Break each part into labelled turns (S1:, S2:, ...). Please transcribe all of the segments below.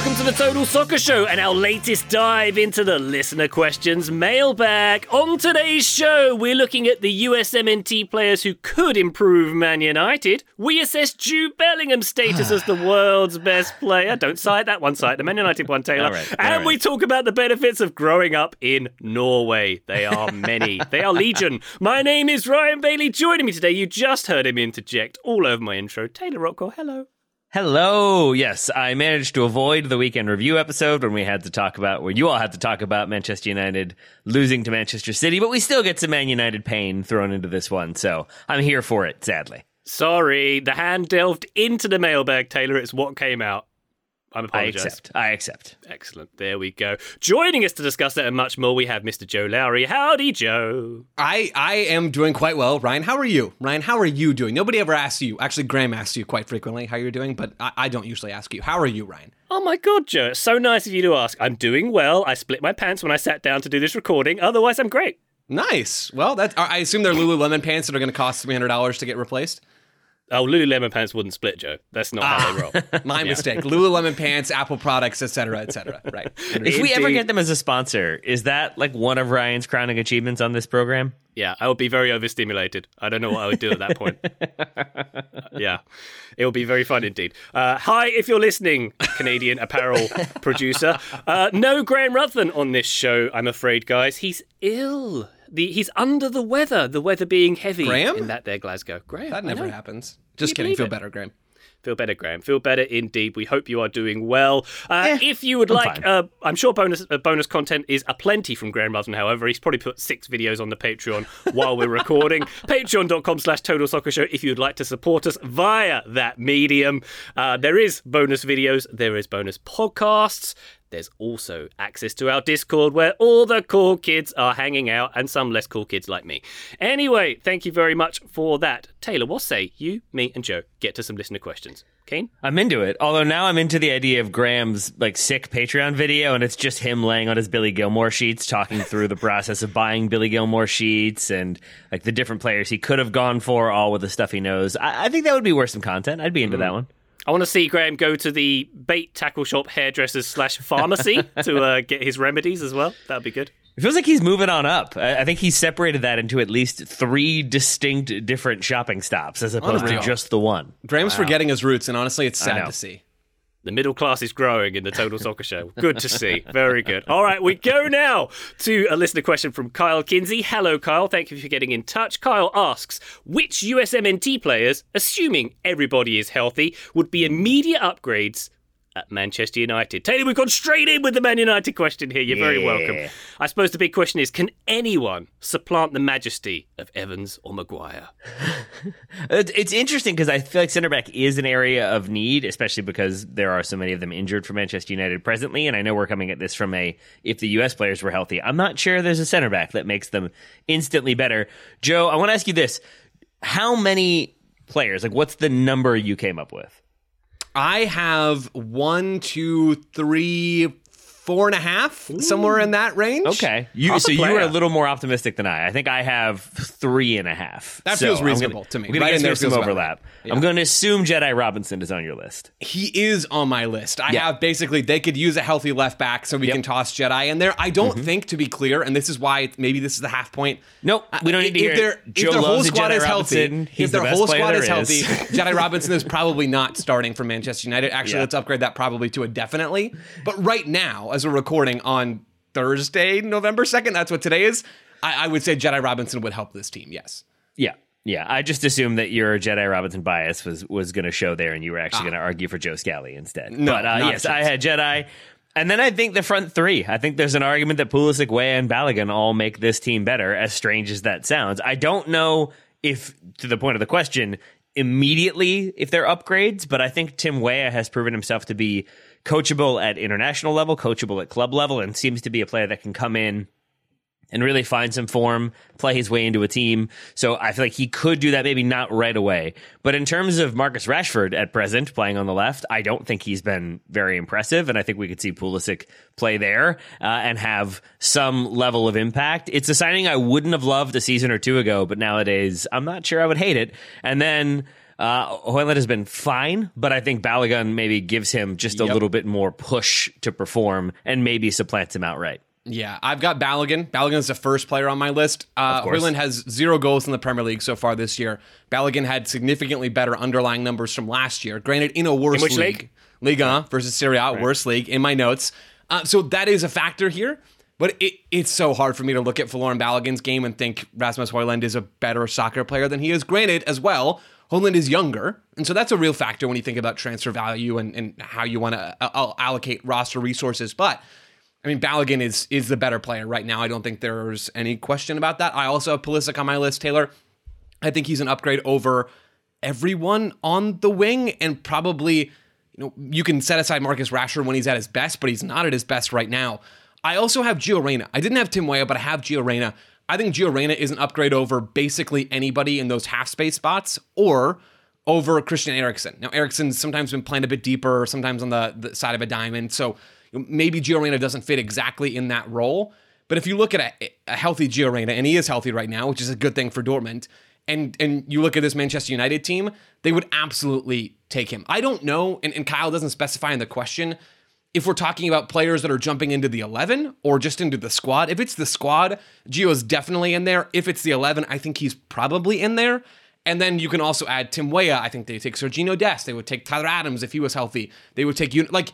S1: Welcome to the Total Soccer Show and our latest dive into the listener questions mailbag. On today's show, we're looking at the USMNT players who could improve Man United. We assess Jude Bellingham's status as the world's best player. Don't cite that one site, the Man United one, Taylor.
S2: All right, all
S1: and
S2: right.
S1: we talk about the benefits of growing up in Norway. They are many, they are legion. My name is Ryan Bailey. Joining me today, you just heard him interject all over my intro. Taylor Rockwell, hello.
S2: Hello. Yes, I managed to avoid the weekend review episode when we had to talk about, where you all had to talk about Manchester United losing to Manchester City, but we still get some Man United pain thrown into this one. So I'm here for it, sadly.
S1: Sorry, the hand delved into the mailbag, Taylor. It's what came out. I'm
S2: I accept. I accept.
S1: Excellent. There we go. Joining us to discuss that and much more, we have Mr. Joe Lowry. Howdy, Joe.
S3: I, I am doing quite well. Ryan, how are you? Ryan, how are you doing? Nobody ever asks you. Actually, Graham asks you quite frequently how you're doing, but I, I don't usually ask you. How are you, Ryan?
S1: Oh my god, Joe. It's so nice of you to ask. I'm doing well. I split my pants when I sat down to do this recording. Otherwise, I'm great.
S3: Nice. Well, that I assume they're Lululemon pants that are going to cost three hundred dollars to get replaced.
S1: Oh, Lululemon pants wouldn't split, Joe. That's not how they roll.
S3: My mistake. Lululemon pants, Apple products, etc., etc. Right.
S2: If we ever
S1: Indeed.
S2: get them as a sponsor, is that like one of Ryan's crowning achievements on this program?
S1: Yeah, I would be very overstimulated. I don't know what I would do at that point. yeah, it would be very fun indeed. Uh, hi, if you're listening, Canadian apparel producer. Uh, no Graham Ruthven on this show, I'm afraid, guys. He's ill. The, he's under the weather, the weather being heavy
S3: Graham?
S1: in that there Glasgow. Graham,
S3: That never happens. Just kidding. Feel
S1: it?
S3: better, Graham.
S1: Feel better, Graham. Feel better indeed. We hope you are doing well. Uh,
S2: Eh,
S1: if you would
S2: I'm
S1: like, uh, I'm sure bonus uh, bonus content is aplenty from Graham Ruthven. However, he's probably put six videos on the Patreon while we're recording. Patreon.com slash Total Soccer Show if you'd like to support us via that medium. Uh, there is bonus videos. There is bonus podcasts. There's also access to our Discord where all the cool kids are hanging out and some less cool kids like me. Anyway, thank you very much for that. Taylor, what say you, me, and Joe get to some listener questions? Keen?
S2: I'm into it. Although now I'm into the idea of Graham's like sick Patreon video, and it's just him laying on his Billy Gilmour sheets, talking through the process of buying Billy Gilmour sheets and like the different players he could have gone for, all with the stuff he knows. I, I think that would be worth some content. I'd be into that mm. one.
S1: I want to see Graham go to the bait tackle shop hairdressers slash pharmacy to uh, get his remedies as well. That'd be good.
S2: It feels like he's moving on up. I, I think he's separated that into at least three distinct different shopping stops as opposed
S3: Unreal.
S2: to just the one.
S3: Graham's forgetting his roots, and honestly, it's sad to see.
S1: The middle class is growing in the Total Soccer Show. Good to see. Very good. All right, we go now to a listener question from Kyle Kinsey. Hello, Kyle. Thank you for getting in touch. Kyle asks Which USMNT players, assuming everybody is healthy, would be immediate upgrades at Manchester United? Taylor, we've gone straight in with the Man United question here. You're very welcome. I suppose the big question is Can anyone supplant the majesty of Evans or Maguire?
S2: It's interesting because I feel like center back is an area of need, especially because there are so many of them injured for Manchester United presently. And I know we're coming at this from a if the U.S. players were healthy. I'm not sure there's a center back that makes them instantly better. Joe, I want to ask you this: How many players? Like, what's the number you came up with?
S3: I have one, two, three, four and a half, somewhere in that range.
S2: Okay, you
S1: How's
S2: so you were a little more optimistic than I. I think I have three and a half.
S3: That
S2: So
S3: feels
S2: I'm gonna-
S3: reasonable to me.
S2: I'm gonna
S3: Right
S2: guess
S3: in there
S2: there's some overlap.
S3: right.
S2: I'm going to assume Jedi Robinson is on your list.
S3: He is on my list. I
S2: Yeah.
S3: have basically they could use a healthy left back, so we
S2: Yep.
S3: can toss Jedi in there. I don't mm-hmm. think, to be clear, and this is why maybe this is the half point.
S2: Nope, uh, we don't need to
S3: if
S2: hear it.
S3: their,
S2: Joe
S3: if their whole squad
S2: Jedi
S3: is healthy,
S2: Robinson. He's
S3: if their
S2: the
S3: whole
S2: player
S3: squad
S2: there
S3: is healthy. Jedi Robinson is probably not starting for Manchester United. Actually,
S2: Yeah.
S3: let's upgrade that probably to a definitely. But right now, as we're recording on Thursday, November second, that's what today is. I, I would say Jedi Robinson would help this team. Yes.
S2: Yeah. Yeah, I just assumed that your Jedi Robinson bias was was going to show there, and you were actually going to argue for Joe Scally instead.
S3: Ah. No,
S2: but uh, yes, I had Jedi, and then I think the front three. I think there's an argument that Pulisic, Weah, and Balogun all make this team better. As strange as that sounds, I don't know if, to the point of the question, immediately if they're upgrades, but I think Tim Weah has proven himself to be coachable at international level, coachable at club level, and seems to be a player that can come in and really find some form, play his way into a team. So I feel like he could do that, maybe not right away. But in terms of Marcus Rashford at present playing on the left, I don't think he's been very impressive. And I think we could see Pulisic play there uh, and have some level of impact. It's a signing I wouldn't have loved a season or two ago, but nowadays I'm not sure I would hate it. And then uh, Højlund has been fine, but I think Balogun maybe gives him just a
S3: Yep.
S2: little bit more push to perform and maybe supplants him outright.
S3: Yeah, I've got Balogun. Balogun is the first player on my list. Uh. Højlund has zero goals in the Premier League so far this year. Balogun had significantly better underlying numbers from last year. Granted, in a worse
S1: which
S3: league,
S1: league?
S3: Ligue 1 versus Serie A, worst league in my notes. Uh, so that is a factor here. But it, it's so hard for me to look at Folarin Balogun's game and think Rasmus Højlund is a better soccer player than he is. Granted, as well, Højlund is younger. And so that's a real factor when you think about transfer value and, and how you want to uh, allocate roster resources. But I mean, Balogun is is the better player right now. I don't think there's any question about that. I also have Pulisic on my list, Taylor. I think he's an upgrade over everyone on the wing, and probably, you know, you can set aside Marcus Rashford when he's at his best, but he's not at his best right now. I also have Gio Reyna. I didn't have Tim Weah, but I have Gio Reyna. I think Gio Reyna is an upgrade over basically anybody in those half space spots, or over Christian Eriksen. Now, Eriksen's sometimes been playing a bit deeper, sometimes on the, the side of a diamond. So maybe Gio Reyna doesn't fit exactly in that role. But if you look at a, a healthy Gio Reyna, and he is healthy right now, which is a good thing for Dortmund, and and you look at this Manchester United team, they would absolutely take him. I don't know, and, and Kyle doesn't specify in the question if we're talking about players that are jumping into the 11 or just into the squad. If it's the squad, Gio's definitely in there. If it's the 11, I think he's probably in there. And then you can also add Tim Weah. I think they take Sergino Dest. They would take Tyler Adams if he was healthy. They would take like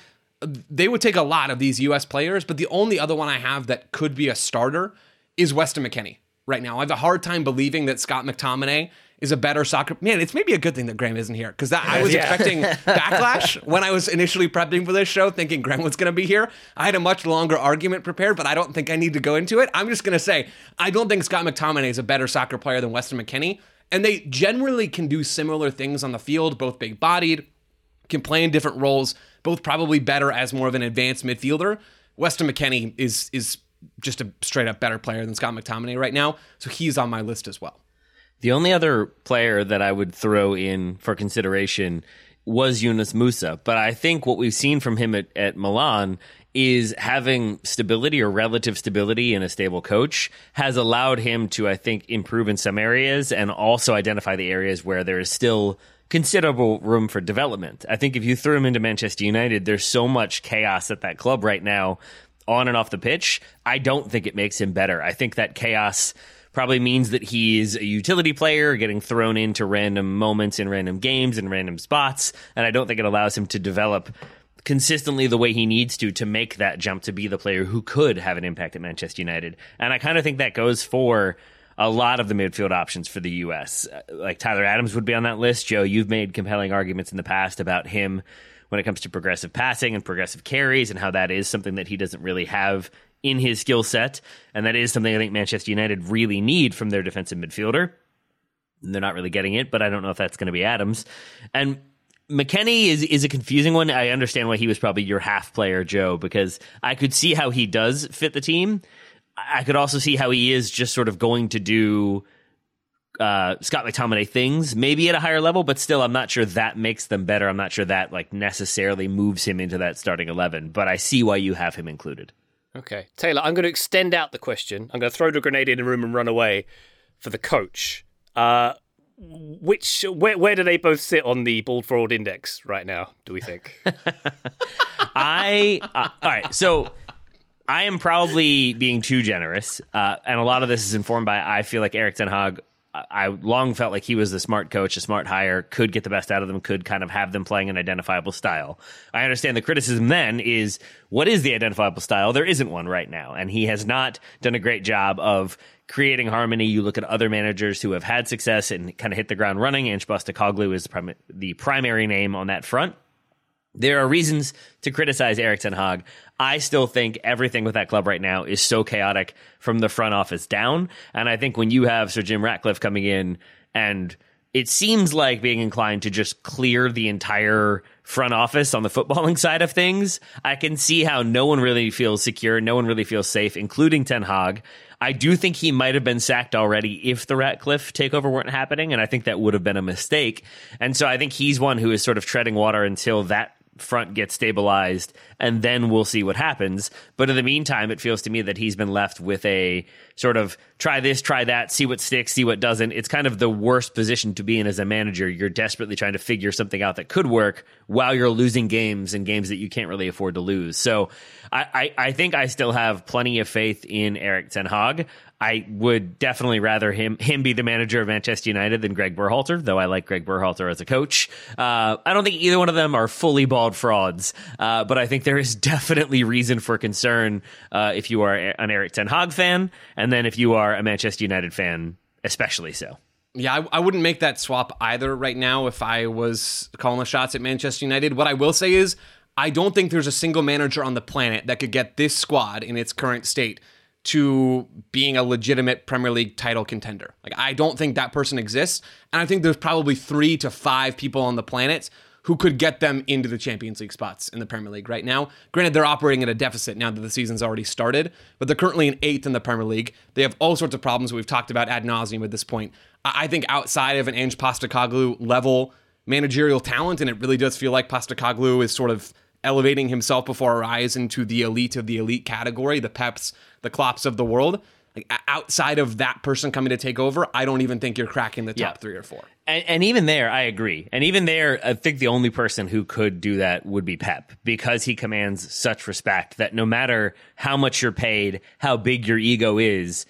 S3: they would take a lot of these US players, but the only other one I have that could be a starter is Weston McKennie right now. I have a hard time believing that Scott McTominay is a better soccer man. It's maybe a good thing that Graham isn't here because I was
S2: Yeah.
S3: expecting backlash when I was initially prepping for this show, thinking Graham was going to be here. I had a much longer argument prepared, but I don't think I need to go into it. I'm just going to say I don't think Scott McTominay is a better soccer player than Weston McKennie, and they generally can do similar things on the field, both big bodied, can play in different roles, both probably better as more of an advanced midfielder. Weston McKennie is is just a straight up better player than Scott McTominay right now, so he's on my list as well.
S2: The only other player that I would throw in for consideration was Yunus Musah, but I think what we've seen from him at, at Milan is having stability or relative stability in a stable coach has allowed him to, I think, improve in some areas and also identify the areas where there is still considerable room for development. I think if you threw him into Manchester United, there's so much chaos at that club right now on and off the pitch. I don't think it makes him better. I think that chaos probably means that he's a utility player getting thrown into random moments in random games and random spots. And I don't think it allows him to develop consistently the way he needs to to make that jump to be the player who could have an impact at Manchester United. And I kind of think that goes for a lot of the midfield options for the U.S. Uh, Like Tyler Adams would be on that list. Joe, you've made compelling arguments in the past about him when it comes to progressive passing and progressive carries and how that is something that he doesn't really have in his skill set. And that is something I think Manchester United really need from their defensive midfielder. And They're not really getting it, but I don't know if that's going to be Adams. And McKennie is is a confusing one. I understand why he was probably your half player, Joe, because I could see how he does fit the team. I could also see how he is just sort of going to do uh, Scott McTominay things, maybe at a higher level, but still, I'm not sure that makes them better. I'm not sure that like necessarily moves him into that starting eleven. But I see why you have him included.
S1: Okay, Taylor, I'm going to extend out the question. I'm going to throw the grenade in the room and run away for the coach. Uh, which where where do they both sit on the bald fraud index right now? Do we think?
S2: I uh, all right, so. I am probably being too generous, uh, and a lot of this is informed by I feel like Erik Ten Hag I long felt like he was the smart coach, a smart hire, could get the best out of them, could kind of have them playing an identifiable style. I understand the criticism then is what is the identifiable style? There isn't one right now. And he has not done a great job of creating harmony. You look at other managers who have had success and kind of hit the ground running. Ange Postecoglou is the, prim- the primary name on that front. There are reasons to criticize Erik Ten Hag. I still think everything with that club right now is so chaotic from the front office down. And I think when you have Sir Jim Ratcliffe coming in and it seems like being inclined to just clear the entire front office on the footballing side of things, I can see how no one really feels secure, no one really feels safe, including Ten Hag. I do think he might have been sacked already if the Ratcliffe takeover weren't happening, and I think that would have been a mistake. And so I think he's one who is sort of treading water until that front gets stabilized and then we'll see what happens. But in the meantime, it feels to me that he's been left with a sort of try this, try that, see what sticks, see what doesn't. It's kind of the worst position to be in as a manager. You're desperately trying to figure something out that could work while you're losing games and games that you can't really afford to lose. So I, I, I think I still have plenty of faith in Erik Ten Hag. I would definitely rather him him be the manager of Manchester United than Greg Berhalter, though I like Greg Berhalter as a coach. Uh, I don't think either one of them are fully bald frauds, uh, but I think there is definitely reason for concern uh, if you are an Erik Ten Hag fan, and then if you are a Manchester United fan, especially so.
S3: Yeah, I, I, wouldn't make that swap either right now if I was calling the shots at Manchester United. What I will say is, I don't think there's a single manager on the planet that could get this squad in its current state to being a legitimate Premier League title contender. Like, I don't think that person exists. And I think there's probably three to five people on the planet who could get them into the Champions League spots in the Premier League right now. Granted, they're operating at a deficit now that the season's already started, but they're currently in eighth in the Premier League. They have all sorts of problems we've talked about ad nauseum at this point. I think outside of an Ange Postecoglou level managerial talent, and it really does feel like Postecoglou is sort of elevating himself before our eyes into the elite of the elite category, the Peps, the Klopps of the world. Like outside of that person coming to take over, I don't even think you're cracking the top yeah. three or four.
S2: And, and, even there, I agree. And even there, I think the only person who could do that would be Pep because he commands such respect that no matter how much you're paid, how big your ego is,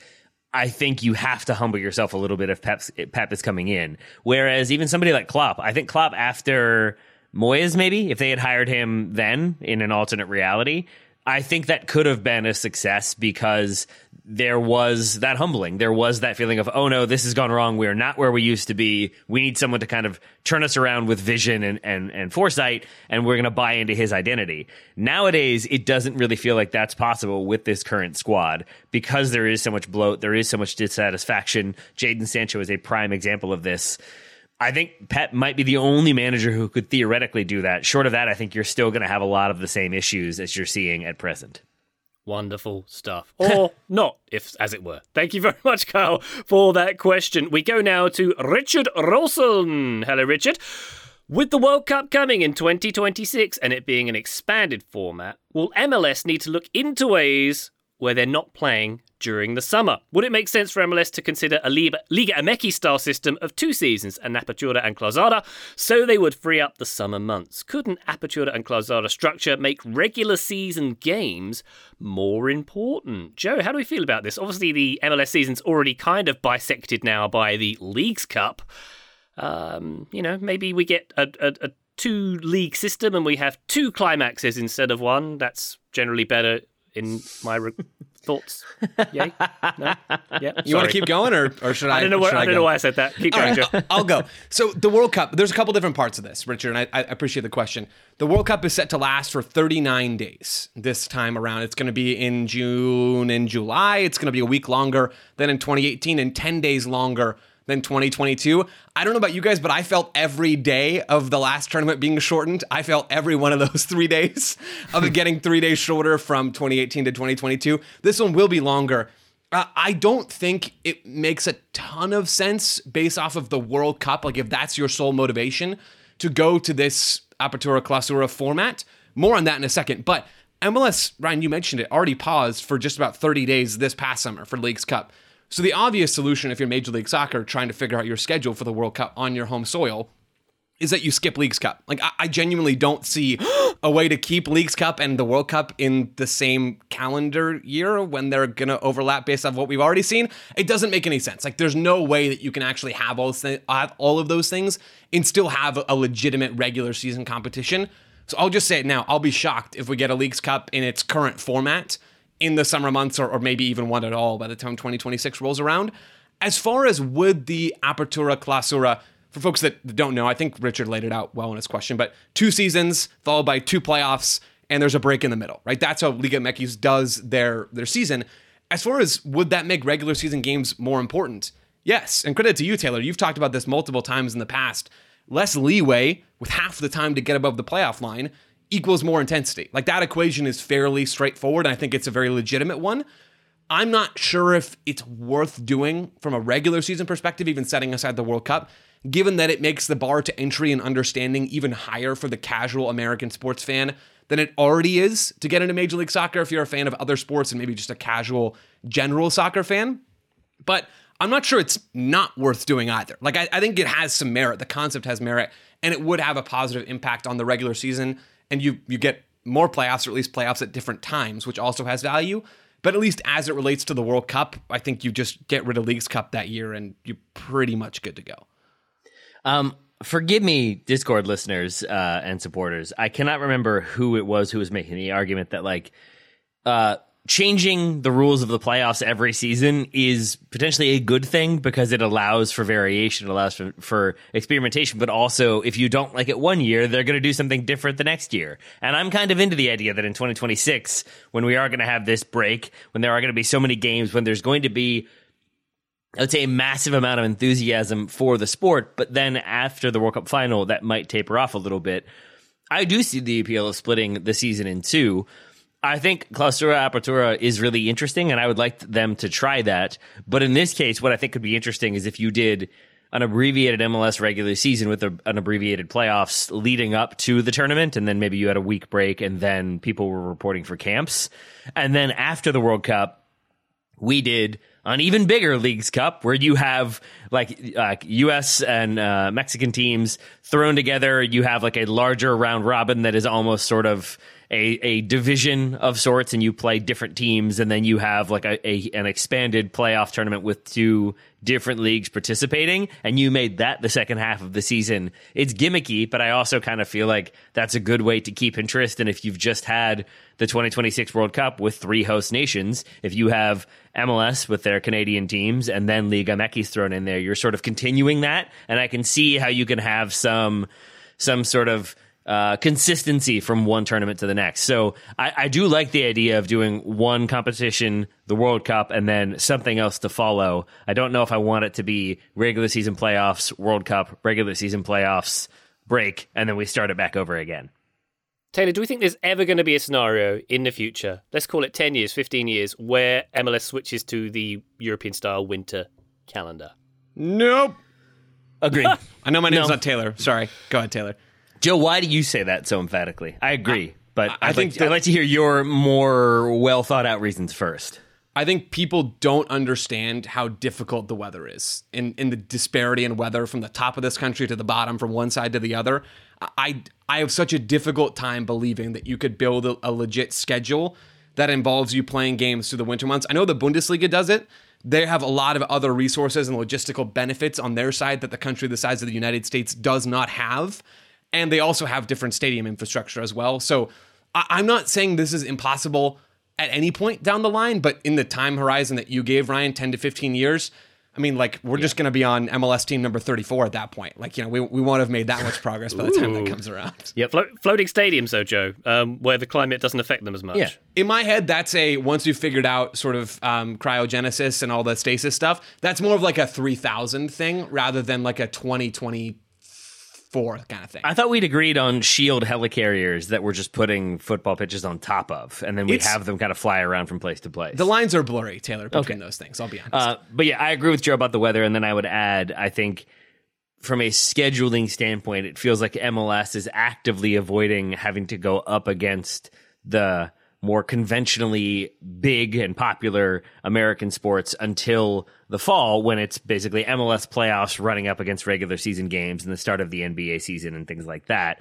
S2: I think you have to humble yourself a little bit if Pep's, Pep is coming in. Whereas even somebody like Klopp, I think Klopp after Moyes, maybe if they had hired him then in an alternate reality, I think that could have been a success because there was that humbling. There was that feeling of, oh no, this has gone wrong. We're not where we used to be. We need someone to kind of turn us around with vision and, and, and foresight, and we're going to buy into his identity. Nowadays, it doesn't really feel like that's possible with this current squad because there is so much bloat, there is so much dissatisfaction. Jadon Sancho is a prime example of this. I think Pep might be the only manager who could theoretically do that. Short of that, I think you're still going to have a lot of the same issues as you're seeing at present.
S1: Wonderful stuff. Or not, if as it were. Thank you very much, Kyle, for that question. We go now to Richard Rolson. Hello, Richard. With the World Cup coming in 2026 and it being an expanded format, will MLS need to look into ways where they're not playing during the summer. Would it make sense for MLS to consider a Liga, Liga MX style system of two seasons, an Apertura and Clausura, so they would free up the summer months? Could an Apertura and Clausura structure make regular season games more important? Joe, how do we feel about this? Obviously, the MLS season's already kind of bisected now by the Leagues Cup. Um, you know, maybe we get a, a, a two league system and we have two climaxes instead of one. That's generally better in my re- thoughts. Yay? No?
S3: Yeah. You want to keep going, or, or should I?
S1: I don't know. What, I, I, don't know why I said that. Keep going, right,
S3: Joe. I'll go. So the World Cup. There's a couple different parts of this, Richard, and I, I appreciate the question. The World Cup is set to last for 39 days this time around. It's going to be in June and July. It's going to be a week longer than in 2018, and 10 days longer than 2022. I don't know about you guys, but I felt every day of the last tournament being shortened. I felt every one of those three days of it getting three days shorter from 2018 to 2022. This one will be longer. Uh, I don't think it makes a ton of sense based off of the World Cup. Like, if that's your sole motivation to go to this Apertura Clausura format. More on that in a second. But MLS, Ryan, you mentioned it, already paused for just about 30 days this past summer for Leagues Cup. So the obvious solution if you're Major League Soccer trying to figure out your schedule for the World Cup on your home soil is that you skip Leagues Cup. Like I, I genuinely don't see a way to keep Leagues Cup and the World Cup in the same calendar year when they're gonna overlap based off what we've already seen. It doesn't make any sense. Like there's no way that you can actually have all have all of those things and still have a legitimate regular season competition. So I'll just say it now. I'll be shocked if we get a Leagues Cup in its current format in the summer months or, or maybe even one at all by the time 2026 rolls around. As far as would the Apertura Clausura for folks that don't know, I think Richard laid it out well in his question, but two seasons followed by two playoffs, and there's a break in the middle, right? That's how Liga MX does their their season. As far as would that make regular season games more important? Yes, and credit to you, Taylor. You've talked about this multiple times in the past. Less leeway with half the time to get above the playoff line equals more intensity. Like that equation is fairly straightforward, and I think it's a very legitimate one. I'm not sure if it's worth doing from a regular season perspective, even setting aside the World Cup, given that it makes the bar to entry and understanding even higher for the casual American sports fan than it already is to get into Major League Soccer if you're a fan of other sports and maybe just a casual general soccer fan. But I'm not sure it's not worth doing either. Like, I, I think it has some merit. The concept has merit, and it would have a positive impact on the regular season. And you you get more playoffs, or at least playoffs at different times, which also has value. But at least as it relates to the World Cup, I think you just get rid of Leagues Cup that year, and you're pretty much good to go.
S2: Um, forgive me, Discord listeners uh, and supporters. I cannot remember who it was who was making the argument that like uh, changing the rules of the playoffs every season is potentially a good thing because it allows for variation, it allows for, for experimentation. But also, if you don't like it one year, they're going to do something different the next year. And I'm kind of into the idea that in 2026, when we are going to have this break, when there are going to be so many games, when there's going to be I would say a massive amount of enthusiasm for the sport, but then after the World Cup final, that might taper off a little bit. I do see the appeal of splitting the season in two. I think Clausura Apertura is really interesting, and I would like them to try that. But in this case, what I think could be interesting is if you did an abbreviated MLS regular season with a, an abbreviated playoffs leading up to the tournament, and then maybe you had a week break, and then people were reporting for camps. And then after the World Cup, we did an even bigger leagues cup where you have like uh, U.S. and uh, Mexican teams thrown together. You have like a larger round robin that is almost sort of a, a division of sorts, and you play different teams, and then you have like a, a an expanded playoff tournament with two different leagues participating, and you made that the second half of the season. It's gimmicky, but I also kind of feel like that's a good way to keep interest. And if you've just had the 2026 World Cup with three host nations, if you have MLS with their Canadian teams and then Liga MX thrown in there, you're sort of continuing that. And I can see how you can have some some sort of uh, consistency from one tournament to the next. So I, I, do like the idea of doing one competition, the World Cup, and then something else to follow. I don't know if I want it to be regular season playoffs, World Cup, regular season playoffs, break, and then we start it back over again.
S1: Taylor, do we think there's ever going to be a scenario in the future, let's call it 10 years, 15 years, where MLS switches to the European style winter calendar?
S3: Nope.
S2: Agree.
S3: I know my name's no. not Taylor. Sorry. Go ahead, Taylor.
S2: Joe, why do you say that so emphatically? I agree, but I, I think like, I'd like to hear your more well thought out reasons first.
S3: I think people don't understand how difficult the weather is in, in the disparity in weather from the top of this country to the bottom, from one side to the other. I, I have such a difficult time believing that you could build a, a legit schedule that involves you playing games through the winter months. I know the Bundesliga does it. They have a lot of other resources and logistical benefits on their side that the country the size of the United States does not have and they also have different stadium infrastructure as well. So I- am not saying this is impossible at any point down the line, but in the time horizon that you gave Ryan, 10 to 15 years, I mean, like we're yeah. just going to be on MLS team number 34 at that point. Like, you know, we, we won't have made that much progress by the time that comes around.
S1: Yeah, Flo- floating stadiums, though, Joe, um, where the climate doesn't affect them as much.
S3: Yeah. In my head, that's a once you've figured out sort of um, cryogenesis and all the stasis stuff, that's more of like a 3000 thing rather than like a 2020 four kind of thing.
S2: I thought we'd agreed on shield helicarriers that we're just putting football pitches on top of, and then we'd
S3: It's-
S2: have them kind of fly around from place to place.
S3: the lines are blurry, Taylor, between
S2: Okay.
S3: those things. I'll be honest.
S2: Uh, but yeah, I agree with Joe about the weather, and then I would add, I think from a scheduling standpoint, it feels like MLS is actively avoiding having to go up against the more conventionally big and popular American sports until the fall when it's basically MLS playoffs running up against regular season games and the start of the NBA season and things like that.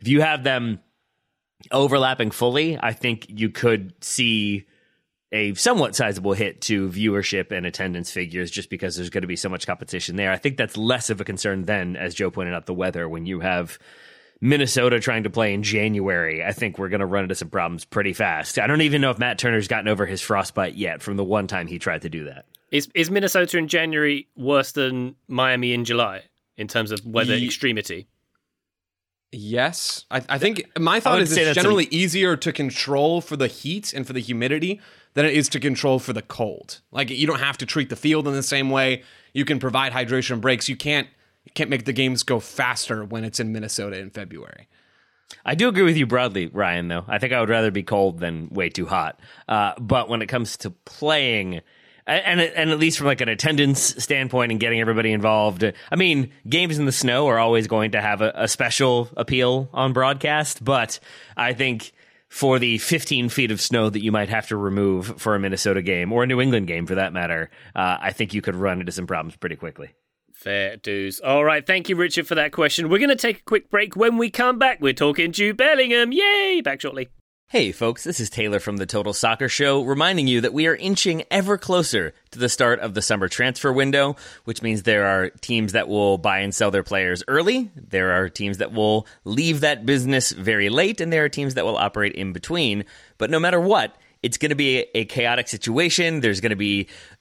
S2: If you have them overlapping fully, I think you could see a somewhat sizable hit to viewership and attendance figures just because there's going to be so much competition there. I think that's less of a concern than, as Joe pointed out, the weather. When you have Minnesota trying to play in January, I think we're going to run into some problems pretty fast. I don't even know if Matt Turner's gotten over his frostbite yet from the one time he tried to do that.
S1: Is is Minnesota in January worse than Miami in July in terms of weather
S3: Ye-
S1: extremity?
S3: Yes, I, I think my thought is it's
S2: that's a-
S3: generally easier to control for the heat and for the humidity than it is to control for the cold. Like you don't have to treat the field in the same way. You can provide hydration breaks. You can't you can't make the games go faster when it's in Minnesota in February.
S2: I do agree with you broadly, Ryan, though. I think I would rather be cold than way too hot. Uh, but when it comes to playing, and, and at least from like an attendance standpoint and getting everybody involved, I mean, games in the snow are always going to have a, a special appeal on broadcast. But I think for the 15 feet of snow that you might have to remove for a Minnesota game or a New England game for that matter, uh, I think you could run into some problems pretty quickly.
S1: Fair dues. All right, thank you, Richard, for that question. We're going to take a quick break. When we come back, we're talking Jude Bellingham. Yay! Back shortly.
S2: Hey folks, this is Taylor from the Total Soccer Show, reminding you that we are inching ever closer to the start of the summer transfer window, which means there are teams that will buy and sell their players early, there are teams that will leave that business very late, and there are teams that will operate in between. But no matter what, it's going to be a chaotic situation. There's going to be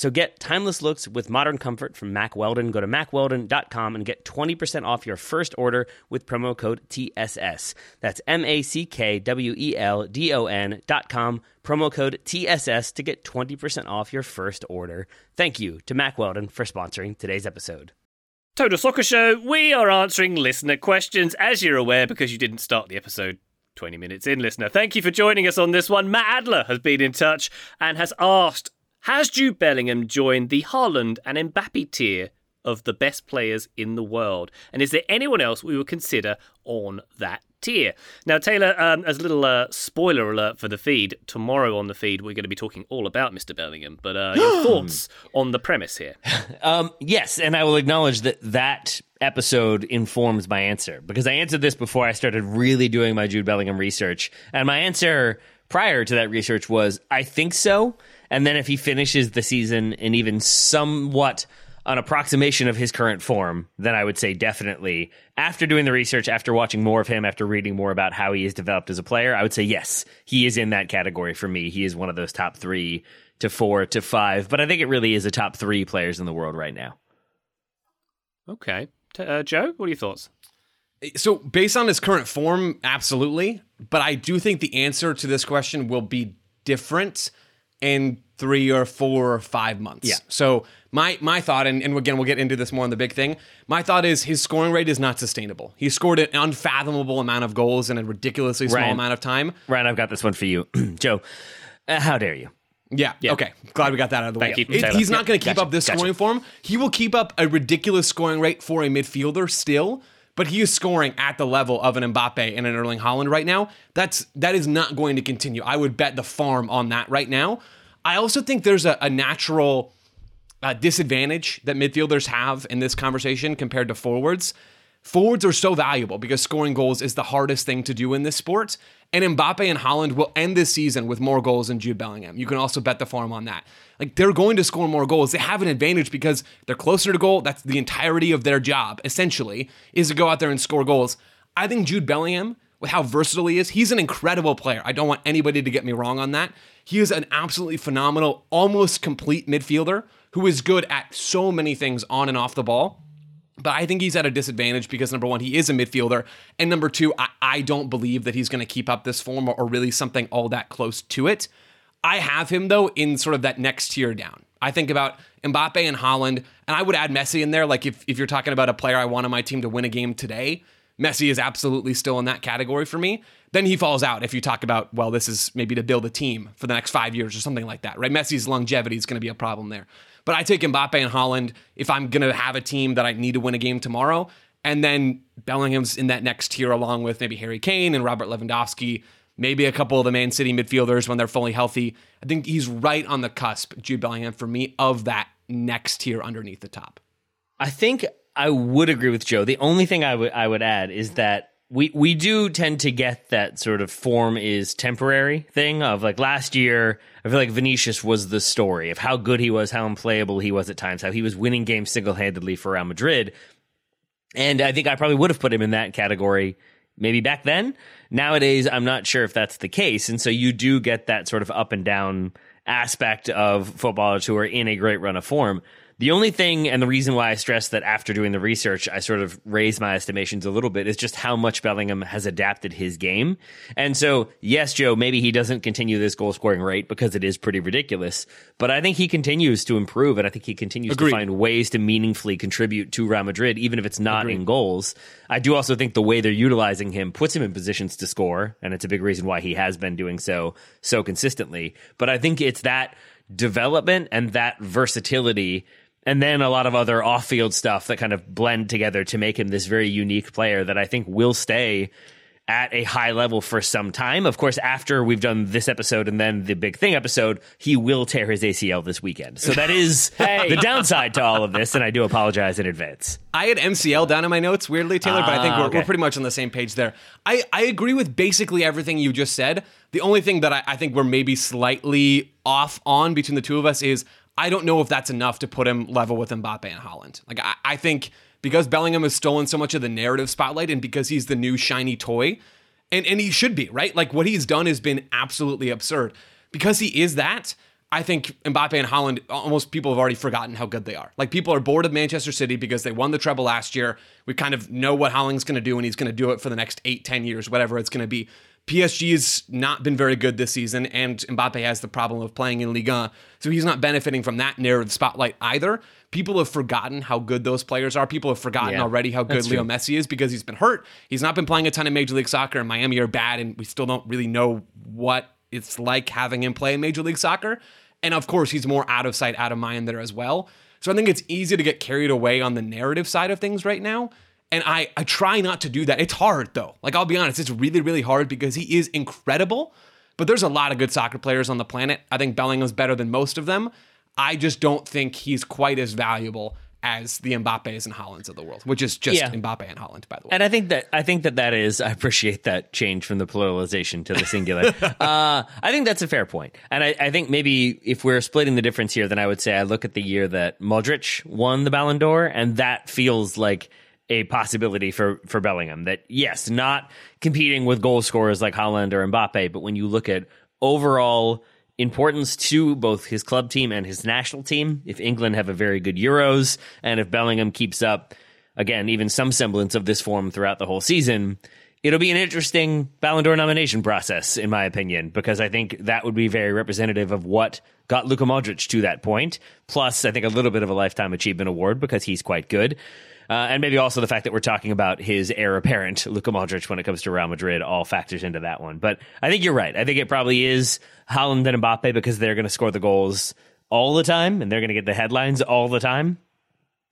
S2: So get timeless looks with modern comfort from Mack Weldon. Go to mackweldon.com and get 20% off your first order with promo code TSS. That's M A C K W E L D O N.com, promo code TSS to get 20% off your first order. Thank you to Mack Weldon for sponsoring today's episode.
S1: Total Soccer Show, we are answering listener questions, as you're aware, because you didn't start the episode 20 minutes in, listener. Thank you for joining us on this one. Matt Adler has been in touch and has asked Has Jude Bellingham joined the Haaland and Mbappe tier of the best players in the world? And is there anyone else we would consider on that tier? Now, Taylor, um, as a little uh, spoiler alert for the feed, tomorrow on the feed, we're going to be talking all about Mr. Bellingham. But uh, your thoughts on the premise here?
S2: Um, yes, and I will acknowledge that that episode informs my answer because I answered this before I started really doing my Jude Bellingham research. And my answer prior to that research was I think so. And then if he finishes the season in even somewhat an approximation of his current form, then I would say definitely. After doing the research, after watching more of him, after reading more about how he is developed as a player, I would say yes, he is in that category for me. He is one of those top three to four to five, but I think it really is a top three players in the world right now.
S1: Okay. Uh, Joe, what are your thoughts?
S3: So, based on his current form, absolutely. But I do think the answer to this question will be different in three or four or five months.
S2: Yeah.
S3: So my my thought, and, and again we'll get into this more on the big thing. My thought is his scoring rate is not sustainable. He scored an unfathomable amount of goals in a ridiculously small
S2: Ryan.
S3: amount of time.
S2: Ryan, I've got this one for you. Joe, uh, how dare you?
S3: Yeah. yeah. Okay. Glad we got that out of the
S1: Thank
S3: way.
S1: you,
S3: It- he's not going to keep
S2: gotcha,
S3: up this
S2: gotcha.
S3: scoring form. He will keep up a ridiculous scoring rate for a midfielder still, but he is scoring at the level of an Mbappe and an Erling Haaland right now. That's that is not going to continue. I would bet the farm on that right now. I also think there's a, a natural uh, disadvantage that midfielders have in this conversation compared to forwards. Forwards are so valuable because scoring goals is the hardest thing to do in this sport. And Mbappe and Haaland will end this season with more goals than Jude Bellingham. You can also bet the farm on that. Like they're going to score more goals. They have an advantage because they're closer to goal. That's the entirety of their job, essentially, is to go out there and score goals. I think Jude Bellingham, with how versatile he is, he's an incredible player. I don't want anybody to get me wrong on that. He is an absolutely phenomenal, almost complete midfielder who is good at so many things on and off the ball. But I think he's at a disadvantage because number one, he is a midfielder. And number two, I, I don't believe that he's going to keep up this form or, or really something all that close to it. I have him though in sort of that next tier down. I think about Mbappe and Haaland, and I would add Messi in there. Like if, if you're talking about a player I want on my team to win a game today, Messi is absolutely still in that category for me. Then he falls out if you talk about, well, this is maybe to build a team for the next five years or something like that, right? Messi's longevity is going to be a problem there. But I take Mbappe and Haaland if I'm going to have a team that I need to win a game tomorrow. And then Bellingham's in that next tier along with maybe Harry Kane and Robert Lewandowski, maybe a couple of the Man City midfielders when they're fully healthy. I think he's right on the cusp, Jude Bellingham, for me, of that next tier underneath the top.
S2: I think I would agree with Joe. The only thing I would I would add is that we we do tend to get that sort of form is temporary thing of like last year. I feel like Vinicius was the story of how good he was, how unplayable he was at times, how he was winning games single handedly for Real Madrid. And I think I probably would have put him in that category maybe back then. Nowadays, I'm not sure if that's the case. And so you do get that sort of up and down aspect of footballers who are in a great run of form. The only thing and the reason why I stress that after doing the research, I sort of raised my estimations a little bit is just how much Bellingham has adapted his game. And so, yes, Joe, maybe he doesn't continue this goal scoring rate because it is pretty ridiculous, but I think he continues to improve and I think he continues
S3: Agreed.
S2: to find ways to meaningfully contribute to Real Madrid, even if it's not in goals. I do also think the way they're utilizing him puts him in positions to score, and it's a big reason why he has been doing so so consistently. But I think it's that development and that versatility and then a lot of other off-field stuff that kind of blend together to make him this very unique player that I think will stay at a high level for some time. Of course, after we've done this episode and then the big thing episode, he will tear his ACL this weekend. So that is the downside to all of this, and I do apologize in advance.
S3: I had MCL down in my notes, weirdly, Taylor, but I think
S2: Ah,
S3: we're,
S2: okay.
S3: we're pretty much on the same page there. I, I agree with basically everything you just said. The only thing that I, I think we're maybe slightly off on between the two of us is I don't know if that's enough to put him level with Mbappe and Haaland. Like, I, I think because Bellingham has stolen so much of the narrative spotlight and because he's the new shiny toy, and, and he should be, right? Like, what he's done has been absolutely absurd. Because he is that, I think Mbappe and Haaland, almost people have already forgotten how good they are. Like people are bored of Manchester City because they won the treble last year. We kind of know what Haaland's going to do, and he's going to do it for the next eight, ten years, whatever it's going to be. PSG's not been very good this season, and Mbappe has the problem of playing in Ligue 1, so he's not benefiting from that narrative spotlight either. People have forgotten how good those players are. People have forgotten
S2: Yeah,
S3: already how good Leo. Messi is because he's been hurt. He's not been playing a ton of Major League Soccer, and Miami are bad, and we still don't really know what it's like having him play in Major League Soccer. And of course, he's more out of sight, out of mind there as well. So I think it's easy to get carried away on the narrative side of things right now. And I, I try not to do that. It's hard though. Like I'll be honest, it's really, really hard because he is incredible. But there's a lot of good soccer players on the planet. I think Bellingham's better than most of them. I just don't think he's quite as valuable as the Mbappes and Haalands of the world, which is just
S2: Yeah.
S3: Mbappe and Haaland, by the way.
S2: And I think that I think that that is I appreciate that change from the pluralization to the singular. uh, I think that's a fair point, and I, I think maybe if we're splitting the difference here, then I would say I look at the year that Modric won the Ballon d'Or, and that feels like a possibility for for Bellingham. That yes, not competing with goal scorers like Haaland or Mbappe, but when you look at overall importance to both his club team and his national team. If England have a very good Euros and if Bellingham keeps up, again, even some semblance of this form throughout the whole season, it'll be an interesting Ballon d'Or nomination process, in my opinion, because I think that would be very representative of what got Luka Modric to that point. Plus, I think a little bit of a lifetime achievement award because he's quite good. Uh, and maybe also the fact that we're talking about his heir apparent, Luka Modric, when it comes to Real Madrid, all factors into that one. But I think you're right. I think it probably is Haaland and Mbappe because they're going to score the goals all the time and they're going to get the headlines all the time.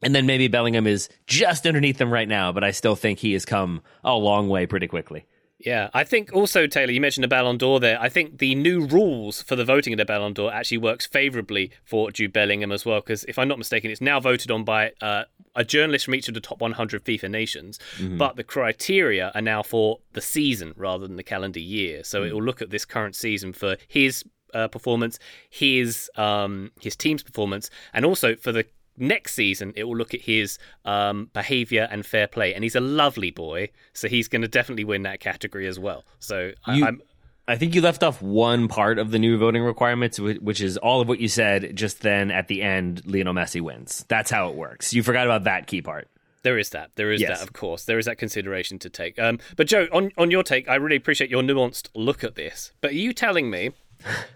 S2: And then maybe Bellingham is just underneath them right now, but I still think he has come a long way pretty quickly.
S1: Yeah, I think also Taylor, you mentioned the Ballon d'Or there. I think the new rules for the voting of the Ballon d'Or actually works favourably for Jude Bellingham as well. Because if I'm not mistaken, it's now voted on by uh, a journalist from each of the top 100 FIFA nations, but the criteria are now for the season rather than the calendar year. So it will look at this current season for his uh, performance, his um, his team's performance, and also for the next season it will look at his um, behavior and fair play and he's a lovely boy so he's going to definitely win that category as well so I,
S2: You-
S1: i'm
S2: I think you left off one part of the new voting requirements, which is all of what you said. Just then at the end, Lionel Messi wins. That's how it works. You forgot about that key part.
S1: there is that there is
S2: Yes.
S1: that of course there is that consideration to take um, but joe on, on your take i really appreciate your nuanced look at this but are you telling me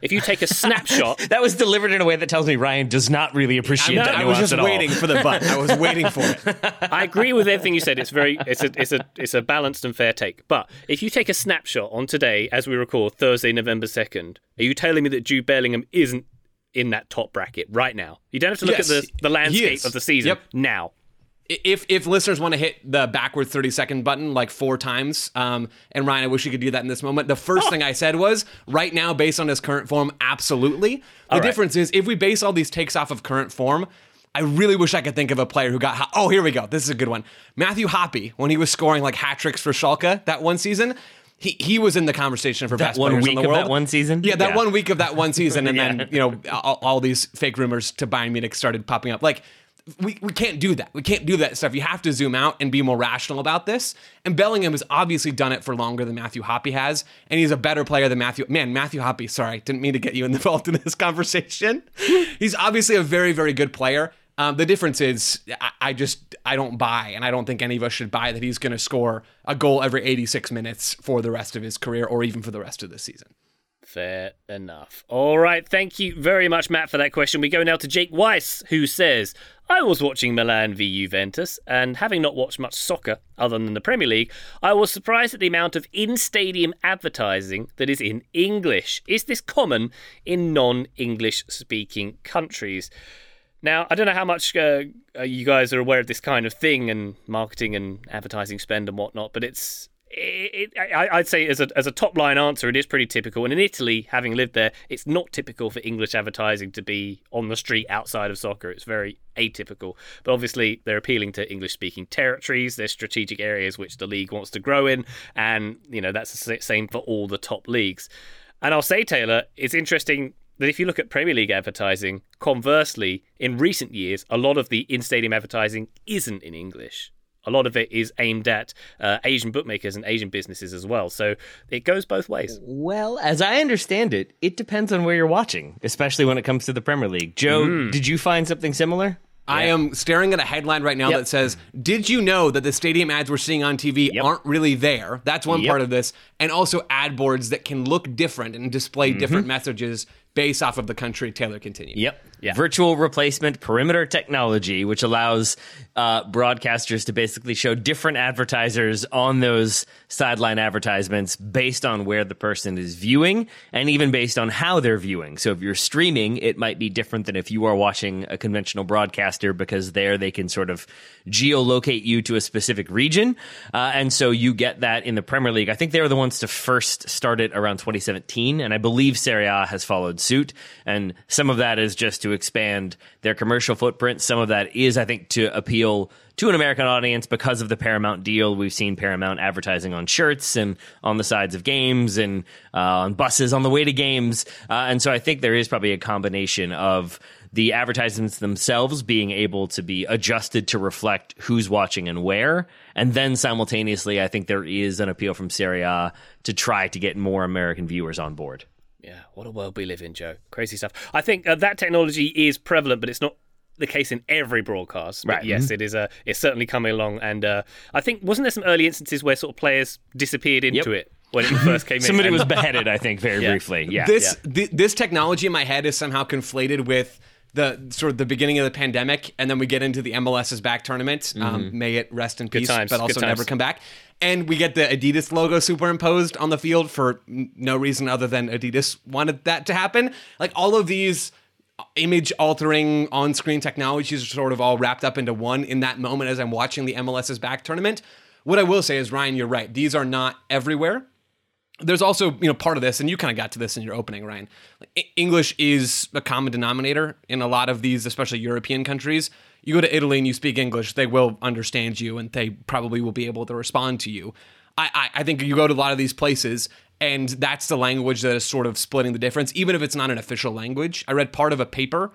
S1: if you take a snapshot
S2: That was delivered in a way that tells me Ryan does not really appreciate that
S3: I was just waiting for the button. I was waiting for it.
S1: I agree with everything you said. It's very, it's a, it's a, it's a balanced and fair take. But if you take a snapshot on today, as we record Thursday, November second, are you telling me that Jude Bellingham isn't in that top bracket right now? You don't have to look
S3: Yes,
S1: at the, the landscape of the season
S3: Yep.
S1: now.
S3: If if listeners want to hit the backward 30 second button like four times um and ryan i wish you could do that in this moment the first thing i said was right now based on his current form absolutely the
S1: right.
S3: difference is if we base all these takes off of current form I really wish I could think of a player who got. ho- Oh, here we go. This is a good one. Matthew Hoppe, when he was scoring like hat tricks for Schalke that one season, he he was in the conversation for
S2: That
S3: best
S2: one week
S3: in the
S2: of
S3: world.
S2: that one season?
S3: Yeah, that
S2: Yeah.
S3: one week of that one season, and
S2: Yeah.
S3: then you know all, all these fake rumors to Bayern Munich started popping up. Like we, we can't do that. We can't do that stuff. You have to zoom out and be more rational about this. And Bellingham has obviously done it for longer than Matthew Hoppe has, and he's a better player than Matthew. Man, Matthew Hoppe. Sorry, didn't mean to get you involved in this conversation. he's obviously a very very good player. Um, the difference is, I, I just I don't buy, and I don't think any of us should buy that he's going to score a goal every 86 minutes for the rest of his career, or even for the rest of the season.
S1: Fair enough. All right. Thank you very much, Matt, for that question. We go now to Jake Weiss, who says, I was watching Milan v Juventus, and having not watched much soccer other than the Premier League, I was surprised at the amount of in stadium advertising that is in English. Is this common in non English speaking countries? Now, I don't know how much uh, uh, you guys are aware of this kind of thing and marketing and advertising spend and whatnot, but it's it, it, I, would say as a, as a top line answer, it is pretty typical. And in Italy, having lived there, it's not typical for English advertising to be on the street outside of soccer. It's very atypical. But obviously, they're appealing to English speaking territories. There's strategic areas which the league wants to grow in. And, you know, that's the same for all the top leagues. And I'll say, Taylor, it's interesting that if you look at Premier League advertising, conversely, in recent years, a lot of the in stadium advertising isn't in English a lot of it is aimed at uh, Asian bookmakers and Asian businesses as well. So it goes both ways.
S2: Well, as I understand it, it depends on where you're watching, especially when it comes to the Premier League. Joe, mm. did you find something similar?
S3: I am staring at a headline right now yep. that says, Did you know that the stadium ads we're seeing on TV yep. aren't really there? That's one yep. part of this. And also ad boards that can look different and display mm-hmm. different messages based off of the country. Taylor continued.
S2: Yep. Yeah. Virtual replacement perimeter technology, which allows uh, broadcasters to basically show different advertisers on those sideline advertisements based on where the person is viewing and even based on how they're viewing. So if you're streaming, it might be different than if you are watching a conventional broadcaster because there they can sort of geolocate you to a specific region. Uh, and so you get that in the Premier League. I think they were the ones to first start it around 2017. And I believe Serie A has followed suit. And some of that is just to expand their commercial footprint. Some of that is, I think, to appeal to an American audience because of the Paramount deal. We've seen Paramount advertising on shirts and on the sides of games and uh, on buses on the way to games. Uh, and so I think there is probably a combination of the advertisements themselves being able to be adjusted to reflect who's watching and where. And then simultaneously, I think there is an appeal from Serie A to try to get more American viewers on board.
S1: Yeah, what a world we live in, Joe. Crazy stuff. I think uh, that technology is prevalent, but it's not the case in every broadcast. But right. yes, mm-hmm. it is. Uh, it's certainly coming along, and uh, I think wasn't there some early instances where sort of players disappeared into yep. it when it first came
S2: in. Somebody was beheaded, I think, very yeah. briefly. Yeah.
S3: This yeah. Th- this technology in my head is somehow conflated with the sort of the beginning of the pandemic, and then we get into the MLS's back tournament. Mm-hmm. Um, may it rest in peace, but also never come back. And we get the Adidas logo superimposed on the field for no reason other than Adidas wanted that to happen. Like all of these uh, image altering on screen technologies are sort of all wrapped up into one in that moment as I'm watching the MLS's back tournament. What I will say is, Ryan, you're right. These are not everywhere there's also you know part of this and you kind of got to this in your opening ryan english is a common denominator in a lot of these especially european countries you go to italy and you speak english they will understand you and they probably will be able to respond to you i, I, I think you go to a lot of these places and that's the language that is sort of splitting the difference even if it's not an official language i read part of a paper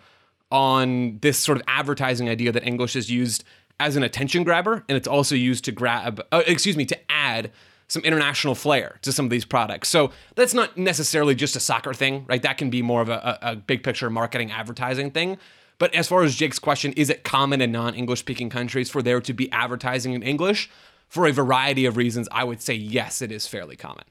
S3: on this sort of advertising idea that english is used as an attention grabber and it's also used to grab uh, excuse me to add some international flair to some of these products. So that's not necessarily just a soccer thing, right? That can be more of a, a, big picture marketing advertising thing. But as far as Jake's question, is it common in non English speaking countries for there to be advertising in English? For a variety of reasons, I would say yes, it is fairly common.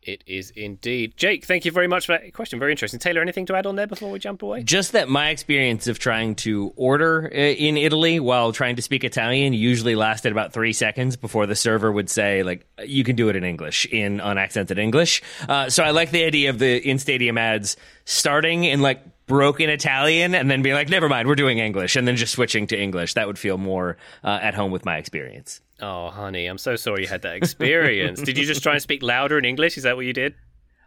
S1: It is indeed. Jake, thank you very much for that question. Very interesting. Taylor, anything to add on there before we jump away?
S2: Just that my experience of trying to order uh, in Italy while trying to speak Italian usually lasted about three seconds before the server would say, like, you can do it in English, in unaccented English. Uh, so I like the idea of the in stadium ads starting in like broken Italian and then being like, never mind, we're doing English, and then just switching to English. That would feel more uh, at home with my experience.
S1: Oh, honey, I'm so sorry you had that experience. did you just try and speak louder in English? Is that what you did?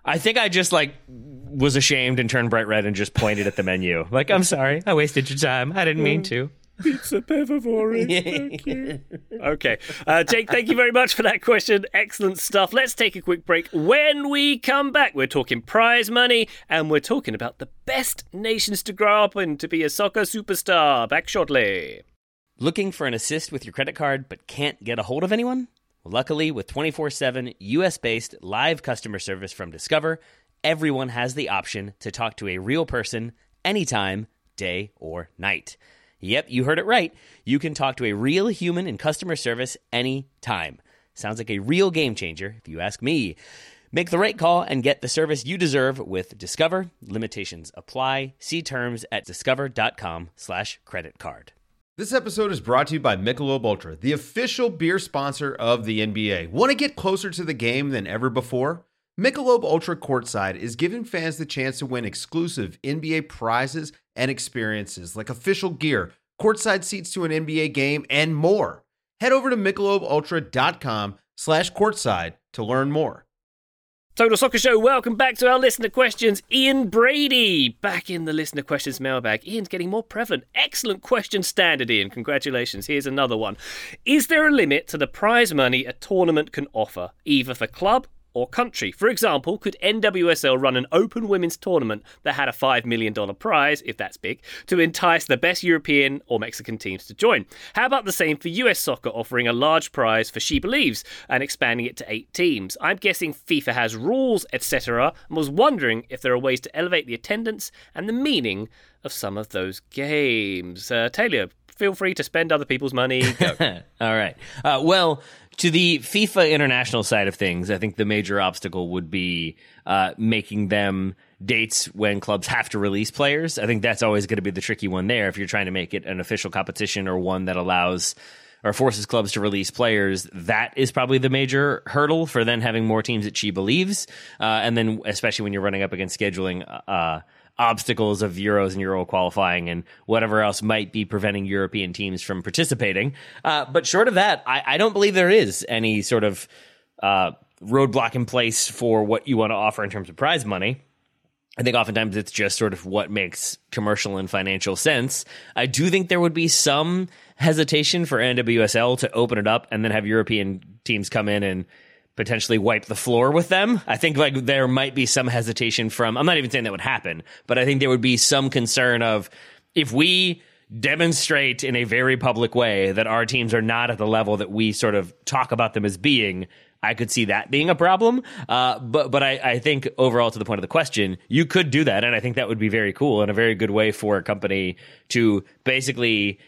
S2: I think I just like was ashamed and turned bright red and just pointed at the menu. Like, I'm sorry, I wasted your time. I didn't mean to.
S1: Pizza Pevavore. Thank you. Okay. Uh, Jake, thank you very much for that question. Excellent stuff. Let's take a quick break. When we come back, we're talking prize money and we're talking about the best nations to grow up in to be a soccer superstar. Back shortly.
S2: Looking for an assist with your credit card but can't get a hold of anyone? Luckily, with 24 7 US based live customer service from Discover, everyone has the option to talk to a real person anytime, day or night. Yep, you heard it right. You can talk to a real human in customer service anytime. Sounds like a real game changer, if you ask me. Make the right call and get the service you deserve with Discover. Limitations apply. See terms at discover.com slash credit card.
S4: This episode is brought to you by Michelob Ultra, the official beer sponsor of the NBA. Want to get closer to the game than ever before? Michelob Ultra Courtside is giving fans the chance to win exclusive NBA prizes and experiences like official gear, courtside seats to an NBA game, and more. Head over to michelobultra.com slash courtside to learn more.
S1: Total Soccer Show, welcome back to our listener questions. Ian Brady, back in the listener questions mailbag. Ian's getting more prevalent. Excellent question standard, Ian. Congratulations. Here's another one. Is there a limit to the prize money a tournament can offer, either for club or country. For example, could NWSL run an open women's tournament that had a $5 million prize, if that's big, to entice the best European or Mexican teams to join? How about the same for US soccer, offering a large prize for SheBelieves and expanding it to eight teams? I'm guessing FIFA has rules, etc., and was wondering if there are ways to elevate the attendance and the meaning of some of those games. Uh, Taylor, feel free to spend other people's money.
S2: All right. Uh, well, to the FIFA international side of things, I think the major obstacle would be uh, making them dates when clubs have to release players. I think that's always going to be the tricky one there. If you're trying to make it an official competition or one that allows or forces clubs to release players, that is probably the major hurdle for then having more teams that SheBelieves. Uh, and then, especially when you're running up against scheduling uh, obstacles of Euros and Euro qualifying and whatever else might be preventing European teams from participating. Uh, but short of that, I, I, don't believe there is any sort of uh, roadblock in place for what you want to offer in terms of prize money. I think oftentimes it's just sort of what makes commercial and financial sense. I do think there would be some hesitation for NWSL to open it up and then have European teams come in and potentially wipe the floor with them. I think like there might be some hesitation from I'm not even saying that would happen, but I think there would be some concern of if we demonstrate in a very public way that our teams are not at the level that we sort of talk about them as being, I could see that being a problem. Uh, but but I, I think overall, to the point of the question, you could do that, and I think that would be very cool and a very good way for a company to basically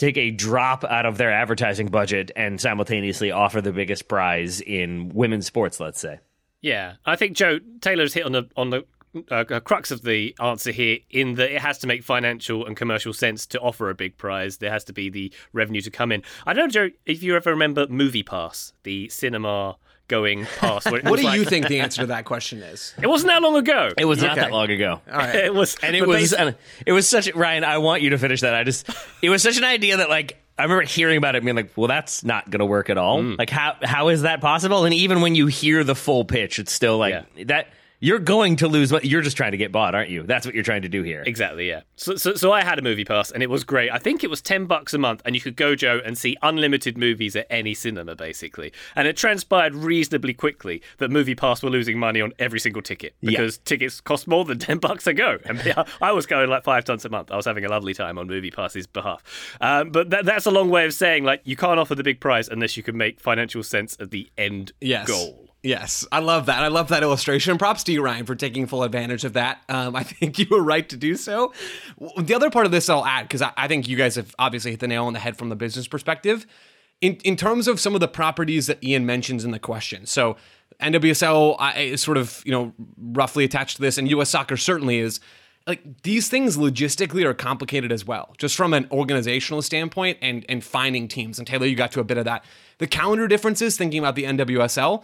S2: take a drop out of their advertising budget and simultaneously offer the biggest prize in women's sports, let's say.
S1: Yeah, I think Joe Taylor's hit on the on the uh, crux of the answer here in that it has to make financial and commercial sense to offer a big prize. There has to be the revenue to come in. I don't know, Joe, if you ever remember MoviePass, the cinema going past.
S3: what do like, you think the answer to that question is?
S1: It wasn't that long ago.
S2: It was okay. not that long ago.
S1: All right. it was,
S2: and it was, and it was such. Ryan, I want you to finish that. I just, it was such an idea that like. I remember hearing about it and being like, well, that's not going to work at all. Mm. Like, how how is that possible? And even when you hear the full pitch, it's still like yeah. that you're going to lose but you're just trying to get bought aren't you? That's what you're trying to do here.
S1: Exactly yeah. So, so, so i had a MoviePass and it was great. I think it was 10 bucks a month and you could go joe and see unlimited movies at any cinema basically. And it transpired reasonably quickly that MoviePass were losing money on every single ticket because yeah. tickets cost more than 10 bucks a go. And i was going like five times a month. I was having a lovely time on MoviePass's behalf. Um, but that, that's a long way of saying like you can't offer the big prize unless you can make financial sense of the end
S3: yes.
S1: goal
S3: Yes, I love that. I love that illustration. Props to you, Ryan, for taking full advantage of that. Um, I think you were right to do so. The other part of this I'll add, because I, I, think you guys have obviously hit the nail on the head from the business perspective. In, in terms of some of the properties that Ian mentions in the question. So, NWSL is sort of, you know, roughly attached to this, and US soccer certainly is. Like these things logistically are complicated as well, just from an organizational standpoint and and finding teams. And Taylor, you got to a bit of that. The calendar differences, thinking about the NWSL,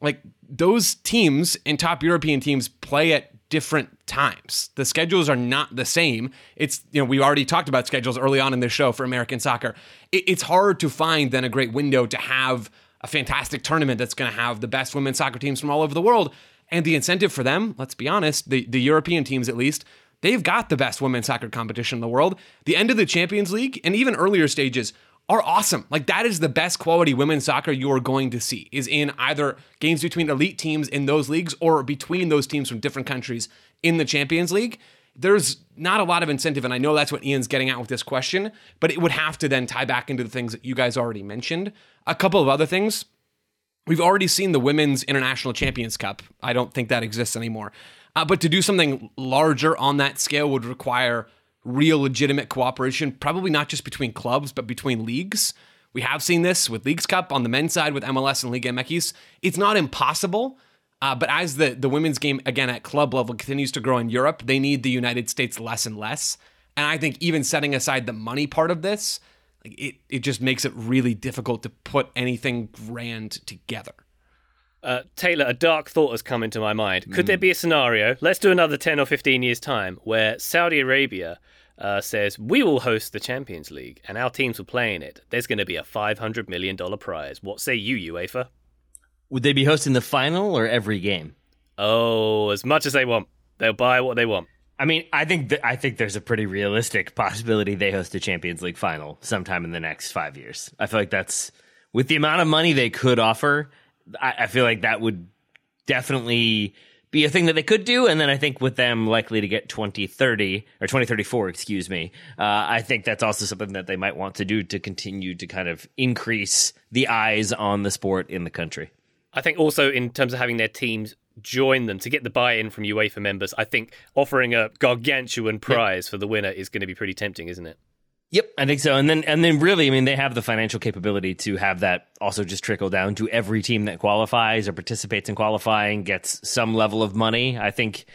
S3: like those teams and top European teams play at different times. The schedules are not the same. It's, you know, we already talked about schedules early on in the show for American soccer. it's hard to find then a great window to have a fantastic tournament that's going to have the best women's soccer teams from all over the world. And the incentive for them, let's be honest, the, the European teams at least, they've got the best women's soccer competition in the world. The end of the Champions League and even earlier stages are awesome. Like that is the best quality women's soccer you are going to see is in either games between elite teams in those leagues or between those teams from different countries in the Champions League. There's not a lot of incentive, and I know that's what Ian's getting at with this question, but it would have to then tie back into the things that you guys already mentioned. A couple of other things. We've already seen the Women's International Champions Cup. I don't think that exists anymore. Uh, but to do something larger on that scale would require real legitimate cooperation, probably not just between clubs, but between leagues. We have seen this with Leagues Cup on the men's side with MLS and Liga MX. It's not impossible, uh, but as the, the women's game, again, at club level continues to grow in Europe, they need the United States less and less. And I think even setting aside the money part of this, Like it, it just makes it really difficult to put anything grand together.
S1: Uh, Taylor, a dark thought has come into my mind. Could
S3: Hmm.
S1: there be a scenario, let's do another 10 or 15 years' time, where Saudi Arabia uh, says, we will host the Champions League and our teams will play in it. There's going to be a $500 million prize. What say you, UEFA?
S2: Would they be hosting the final or every game?
S1: Oh, as much as they want. They'll buy what they want.
S2: I mean, I think th- I think there's a pretty realistic possibility they host a Champions League final sometime in the next five years. I feel like that's with the amount of money they could offer. I, I feel like that would definitely be a thing that they could do. And then I think with them likely to get 2030 or 2034, excuse me, uh, I think that's also something that they might want to do to continue to kind of increase the eyes on the sport in the country.
S1: I think also in terms of having their teams join them to get the buy-in from UEFA members, I think offering a gargantuan prize for the winner is going to be pretty tempting, isn't it?
S2: Yep, I think so. And then and then really, I mean, they have the financial capability to have that also just trickle down to every team that qualifies or participates in qualifying gets some level of money. I think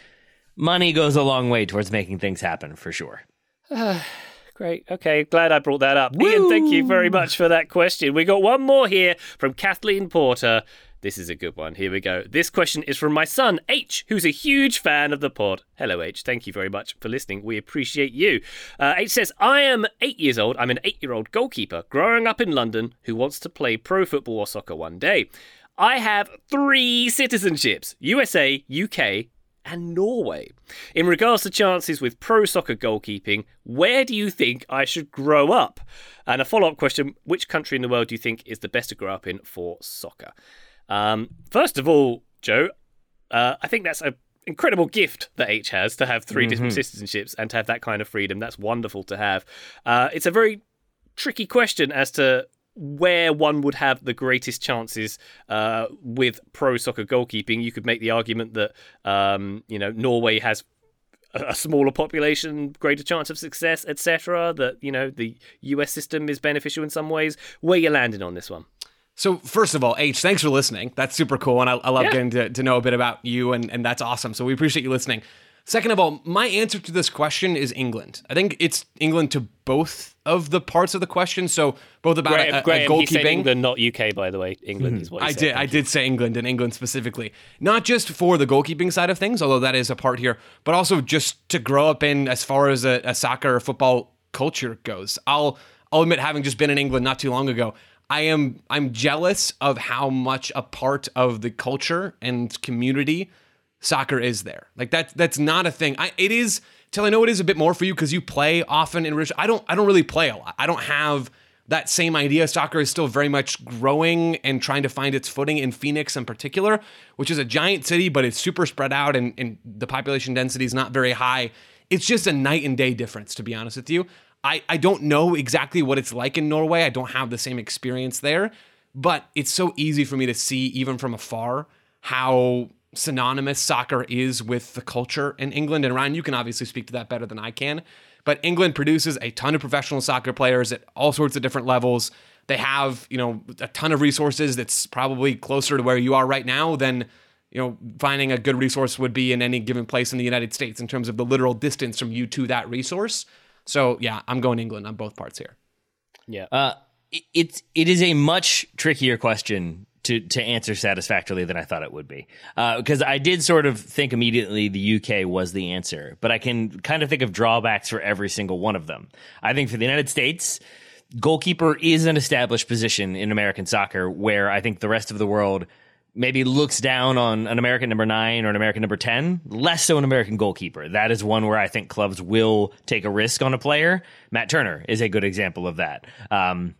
S2: money goes a long way towards making things happen for sure.
S1: Great. Okay. Glad I brought that up. Ian, thank you very much for that question. We got one more here from Kathleen Porter. This is a good one. Here we go. This question is from my son, H, who's a huge fan of the pod. Hello, H. Thank you very much for listening. We appreciate you. Uh, H says, I am eight years old. I'm an eight year old goalkeeper growing up in London who wants to play pro football or soccer one day. I have three citizenships USA, UK, and Norway. In regards to chances with pro soccer goalkeeping, where do you think I should grow up? And a follow up question which country in the world do you think is the best to grow up in for soccer? Um, first of all, Joe, uh, I think that's an incredible gift that H has to have 3 different citizenships and to have that kind of freedom. That's wonderful to have. Uh, it's a very tricky question as to where one would have the greatest chances uh, with pro soccer goalkeeping. You could make the argument that um, you know Norway has a a smaller population, greater chance of success, etc. That you know the US system is beneficial in some ways. Where are you landing on this one?
S3: So first of all, H, thanks for listening. That's super cool, and I, I love
S1: Yeah.
S3: getting to, to know a bit about you, and, and that's awesome. So we appreciate you listening. Second of all, my answer to this question is England. I think it's England to both of the parts of the question. So both about
S1: Graham,
S3: a, a,
S1: Graham
S3: goalkeeping.
S1: England, not UK, by the way. England mm-hmm. is what
S3: I
S1: said.
S3: did. I did say England and England specifically, not just for the goalkeeping side of things, although that is a part here, but also just to grow up in as far as a, a soccer or football culture goes. I'll I'll admit, having just been in England not too long ago, I am I'm jealous of how much a part of the culture and community soccer is there. Like that that's not a thing. I it is till I know it is a bit more for you because you play often in Rich. I don't I don't really play a lot. I don't have that same idea. Soccer is still very much growing and trying to find its footing in Phoenix in particular, which is a giant city, but it's super spread out and, and the population density is not very high. It's just a night and day difference, to be honest with you. I, I don't know exactly what it's like in Norway. I don't have the same experience there, but it's so easy for me to see, even from afar, how synonymous soccer is with the culture in England. And Ryan, you can obviously speak to that better than I can. But England produces a ton of professional soccer players at all sorts of different levels. They have, you know, a ton of resources that's probably closer to where you are right now than, you know, finding a good resource would be in any given place in the United States in terms of the literal distance from you to that resource. So yeah, I'm going England on both parts here.
S1: Yeah.
S2: Uh, it- it's it is a much trickier question to to answer satisfactorily than I thought it would be because I did sort of think immediately the UK was the answer, but I can kind of think of drawbacks for every single one of them. I think for the United States, goalkeeper is an established position in American soccer where I think the rest of the world maybe looks down on an American number nine or an American number 10, less so an American goalkeeper. That is one where I think clubs will take a risk on a player. Matt Turner is a good example of that. Um,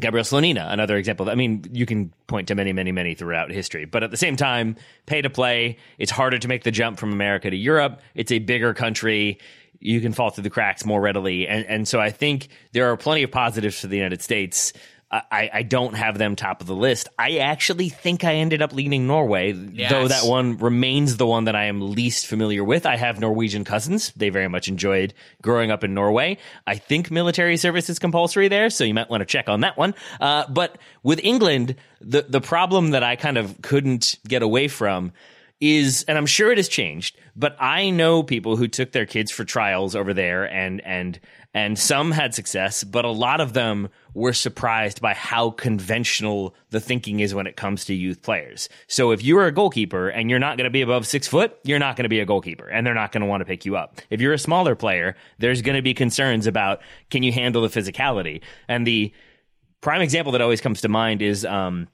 S2: Gabriel Slonina, another example. I mean, you can point to many, many, many throughout history, but at the same time, pay to play. It's harder to make the jump from America to Europe. It's a bigger country. You can fall through the cracks more readily. And, and so I think there are plenty of positives for the United States. I, I don't have them top of the list. I actually think I ended up leaning Norway, though that one remains the one that I am least familiar with. I have Norwegian cousins. They very much enjoyed growing up in Norway. I think military service is compulsory there, so you might want to check on that one. Uh, but with England, the, the problem that I kind of couldn't get away from is, and I'm sure it has changed, but I know people who took their kids for trials over there and, and, and some had success, but a lot of them were surprised by how conventional the thinking is when it comes to youth players. So if you're a goalkeeper and you're not going to be above six foot, you're not going to be a goalkeeper and they're not going to want to pick you up. If you're a smaller player, there's going to be concerns about can you handle the physicality? And the prime example that always comes to mind is, um,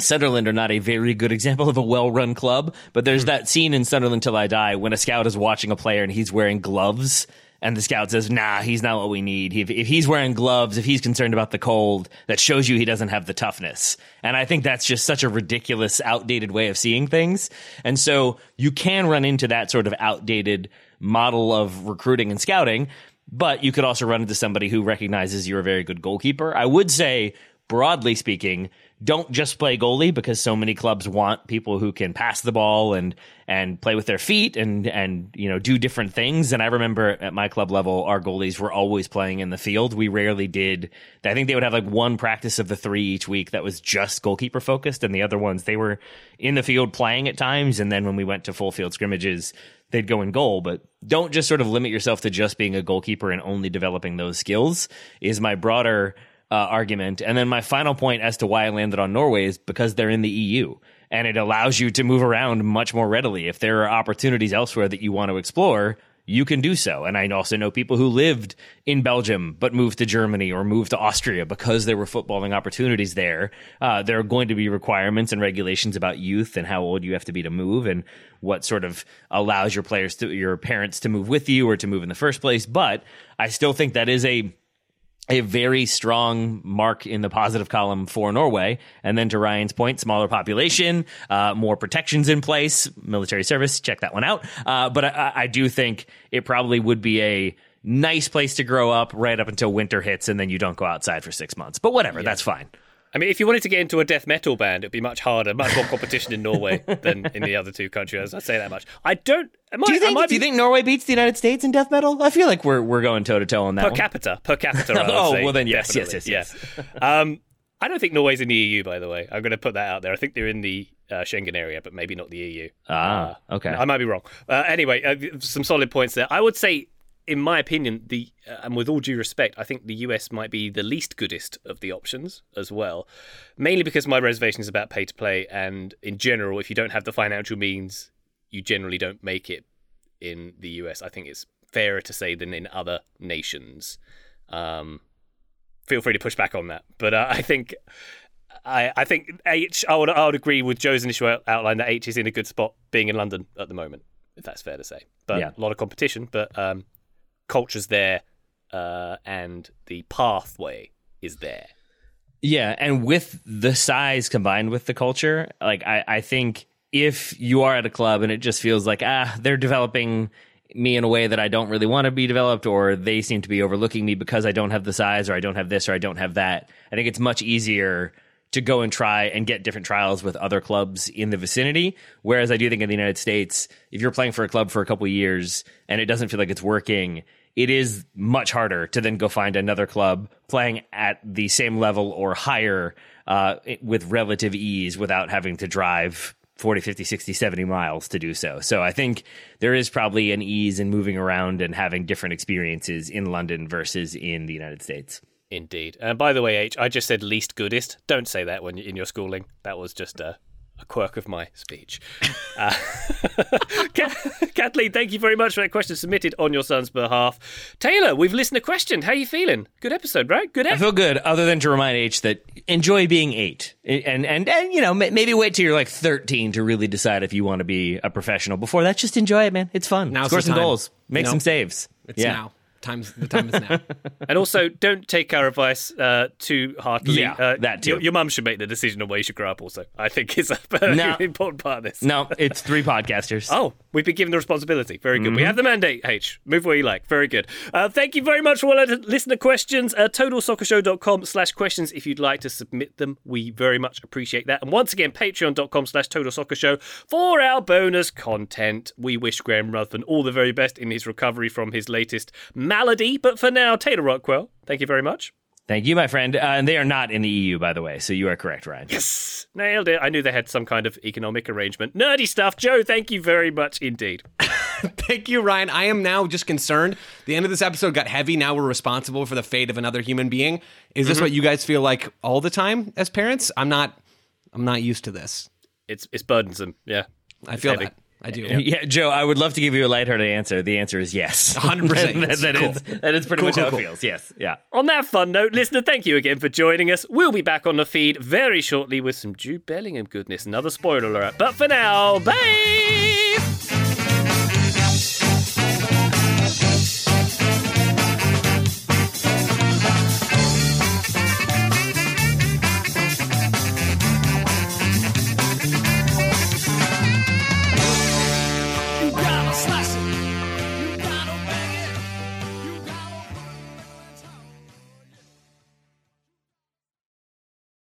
S2: Sunderland are not a very good example of a well-run club, but there's that scene in Sunderland Till I Die when a scout is watching a player and he's wearing gloves, and the scout says, "Nah, he's not what we need. If, if he's wearing gloves, if he's concerned about the cold, that shows you he doesn't have the toughness." And I think that's just such a ridiculous, outdated way of seeing things. And so you can run into that sort of outdated model of recruiting and scouting, but you could also run into somebody who recognizes you're a very good goalkeeper. I would say, broadly speaking don't just play goalie because so many clubs want people who can pass the ball and and play with their feet and and you know do different things. And i remember at my club level our goalies were always playing in the field. We rarely did. I think they would have like one practice of the three each week that was just goalkeeper focused and the other ones they were in the field playing at times and then when we went to full field scrimmages they'd go in goal. But don't just sort of limit yourself to just being a goalkeeper and only developing those skills is my broader uh, argument. And then my final point as to why I landed on Norway is because they're in the EU and it allows you to move around much more readily. If there are opportunities elsewhere that you want to explore, you can do so. And I also know people who lived in Belgium but moved to Germany or moved to Austria because there were footballing opportunities there. Uh, there are going to be requirements and regulations about youth and how old you have to be to move and what sort of allows your players to your parents to move with you or to move in the first place. But I still think that is a a very strong mark in the positive column for Norway. And then to Ryan's point, smaller population, uh, more protections in place, military service, check that one out. Uh, but I, I, do think it probably would be a nice place to grow up right up until winter hits and then you don't go outside for six months. But whatever, yeah. that's fine.
S1: I mean, if you wanted to get into a death metal band, it'd be much harder, much more competition in Norway than in the other two countries. I say that much. I don't.
S2: I, do you think? do you think Norway beats the United States in death metal? I feel like we're we're going toe to toe on that.
S1: Per
S2: one.
S1: capita, per capita.
S2: oh
S1: say,
S2: well, then yes, yes, yes, yes.
S1: Yeah. um, I don't think Norway's in the EU. By the way, I'm going to put that out there. I think they're in the uh, Schengen area, but maybe not the EU.
S2: Ah, uh, okay. I
S1: might be wrong. Uh, anyway, uh, some solid points there. I would say in my opinion, the uh, and with all due respect, I think the US might be the least goodest of the options as well. Mainly because my reservation is about pay to play, and in general, if you don't have the financial means, you generally don't make it in the US. I think it's fairer to say than in other nations. Um, feel free to push back on that, but uh, I think. I, I think H. I would I would agree with Joe's initial outline that H is in a good spot being in London at the moment, if that's fair to say. But yeah. a lot of competition. But um, culture's there uh, and the pathway is there.
S2: Yeah, and with the size combined with the culture, like I, I think if you are at a club and it just feels like ah they're developing me in a way that I don't really want to be developed, or they seem to be overlooking me because I don't have the size, or I don't have this, or I don't have that. I think it's much easier to go and try and get different trials with other clubs in the vicinity. Whereas I do think in the United States, if you're playing for a club for a couple years and it doesn't feel like it's working, it is much harder to then go find another club playing at the same level or higher uh, with relative ease without having to drive 40, 50, 60, 70 miles to do so. So I think there is probably an ease in moving around and having different experiences in London versus in the United States.
S1: Indeed. And by the way, H, I just said least goodest. Don't say that when in your schooling. That was just a a quirk of my speech. Uh, Kathleen, thank you very much for that question submitted on your son's behalf. Taylor, we've listened to question. How are you feeling? Good episode, right? Good.
S2: Episode. I feel good. Other than to remind H that enjoy being eight, and and and you know maybe wait till you're like 13 to really decide if you want to be a professional. Before that, just enjoy it, man. It's fun.
S3: Now
S2: Score some
S3: time.
S2: goals, make some saves.
S3: It's yeah. now times the time is now.
S1: and also, don't take our advice uh, too heartily.
S2: Yeah, uh, that too.
S1: Your, your mum should make the decision on where you should grow up. Also, I think is a very no, important part of this.
S2: No, it's three podcasters.
S1: oh, we've been given the responsibility. Very good. Mm-hmm. We have the mandate. H, move where you like. Very good. Uh, thank you very much for all our listener questions. Uh, TotalSoccerShow.com/slash questions if you'd like to submit them. We very much appreciate that. And once again, Patreon.com/slash Total Soccer Show for our bonus content. We wish Graham Ruthven all the very best in his recovery from his latest malady. But for now, Taylor Rockwell, thank you very much.
S2: Thank you, my friend. Uh, and they are not in the EU, by the way. So you are correct, Ryan.
S1: Yes, nailed it. I knew they had some kind of economic arrangement. Nerdy stuff. Joe, thank you very much indeed.
S3: Thank you, Ryan. I am now just concerned. The end of this episode got heavy. Now we're responsible for the fate of another human being. Is this what you guys feel like all the time as parents? I'm not. I'm not used to this.
S1: It's it's burdensome. Yeah,
S3: I feel
S1: heavy.
S3: that. I do.
S2: Yeah, Joe, I would love to give you a lighthearted answer. The answer is yes.
S3: 100%
S2: that, that,
S3: cool.
S2: is, that is pretty
S3: Cool,
S2: much
S3: cool,
S2: how
S3: cool.
S2: it feels. Yes. Yeah.
S1: On that fun note, listener, thank you again for joining us. We'll be back on the feed very shortly with some Jude Bellingham goodness, another spoiler alert. But for now, bye!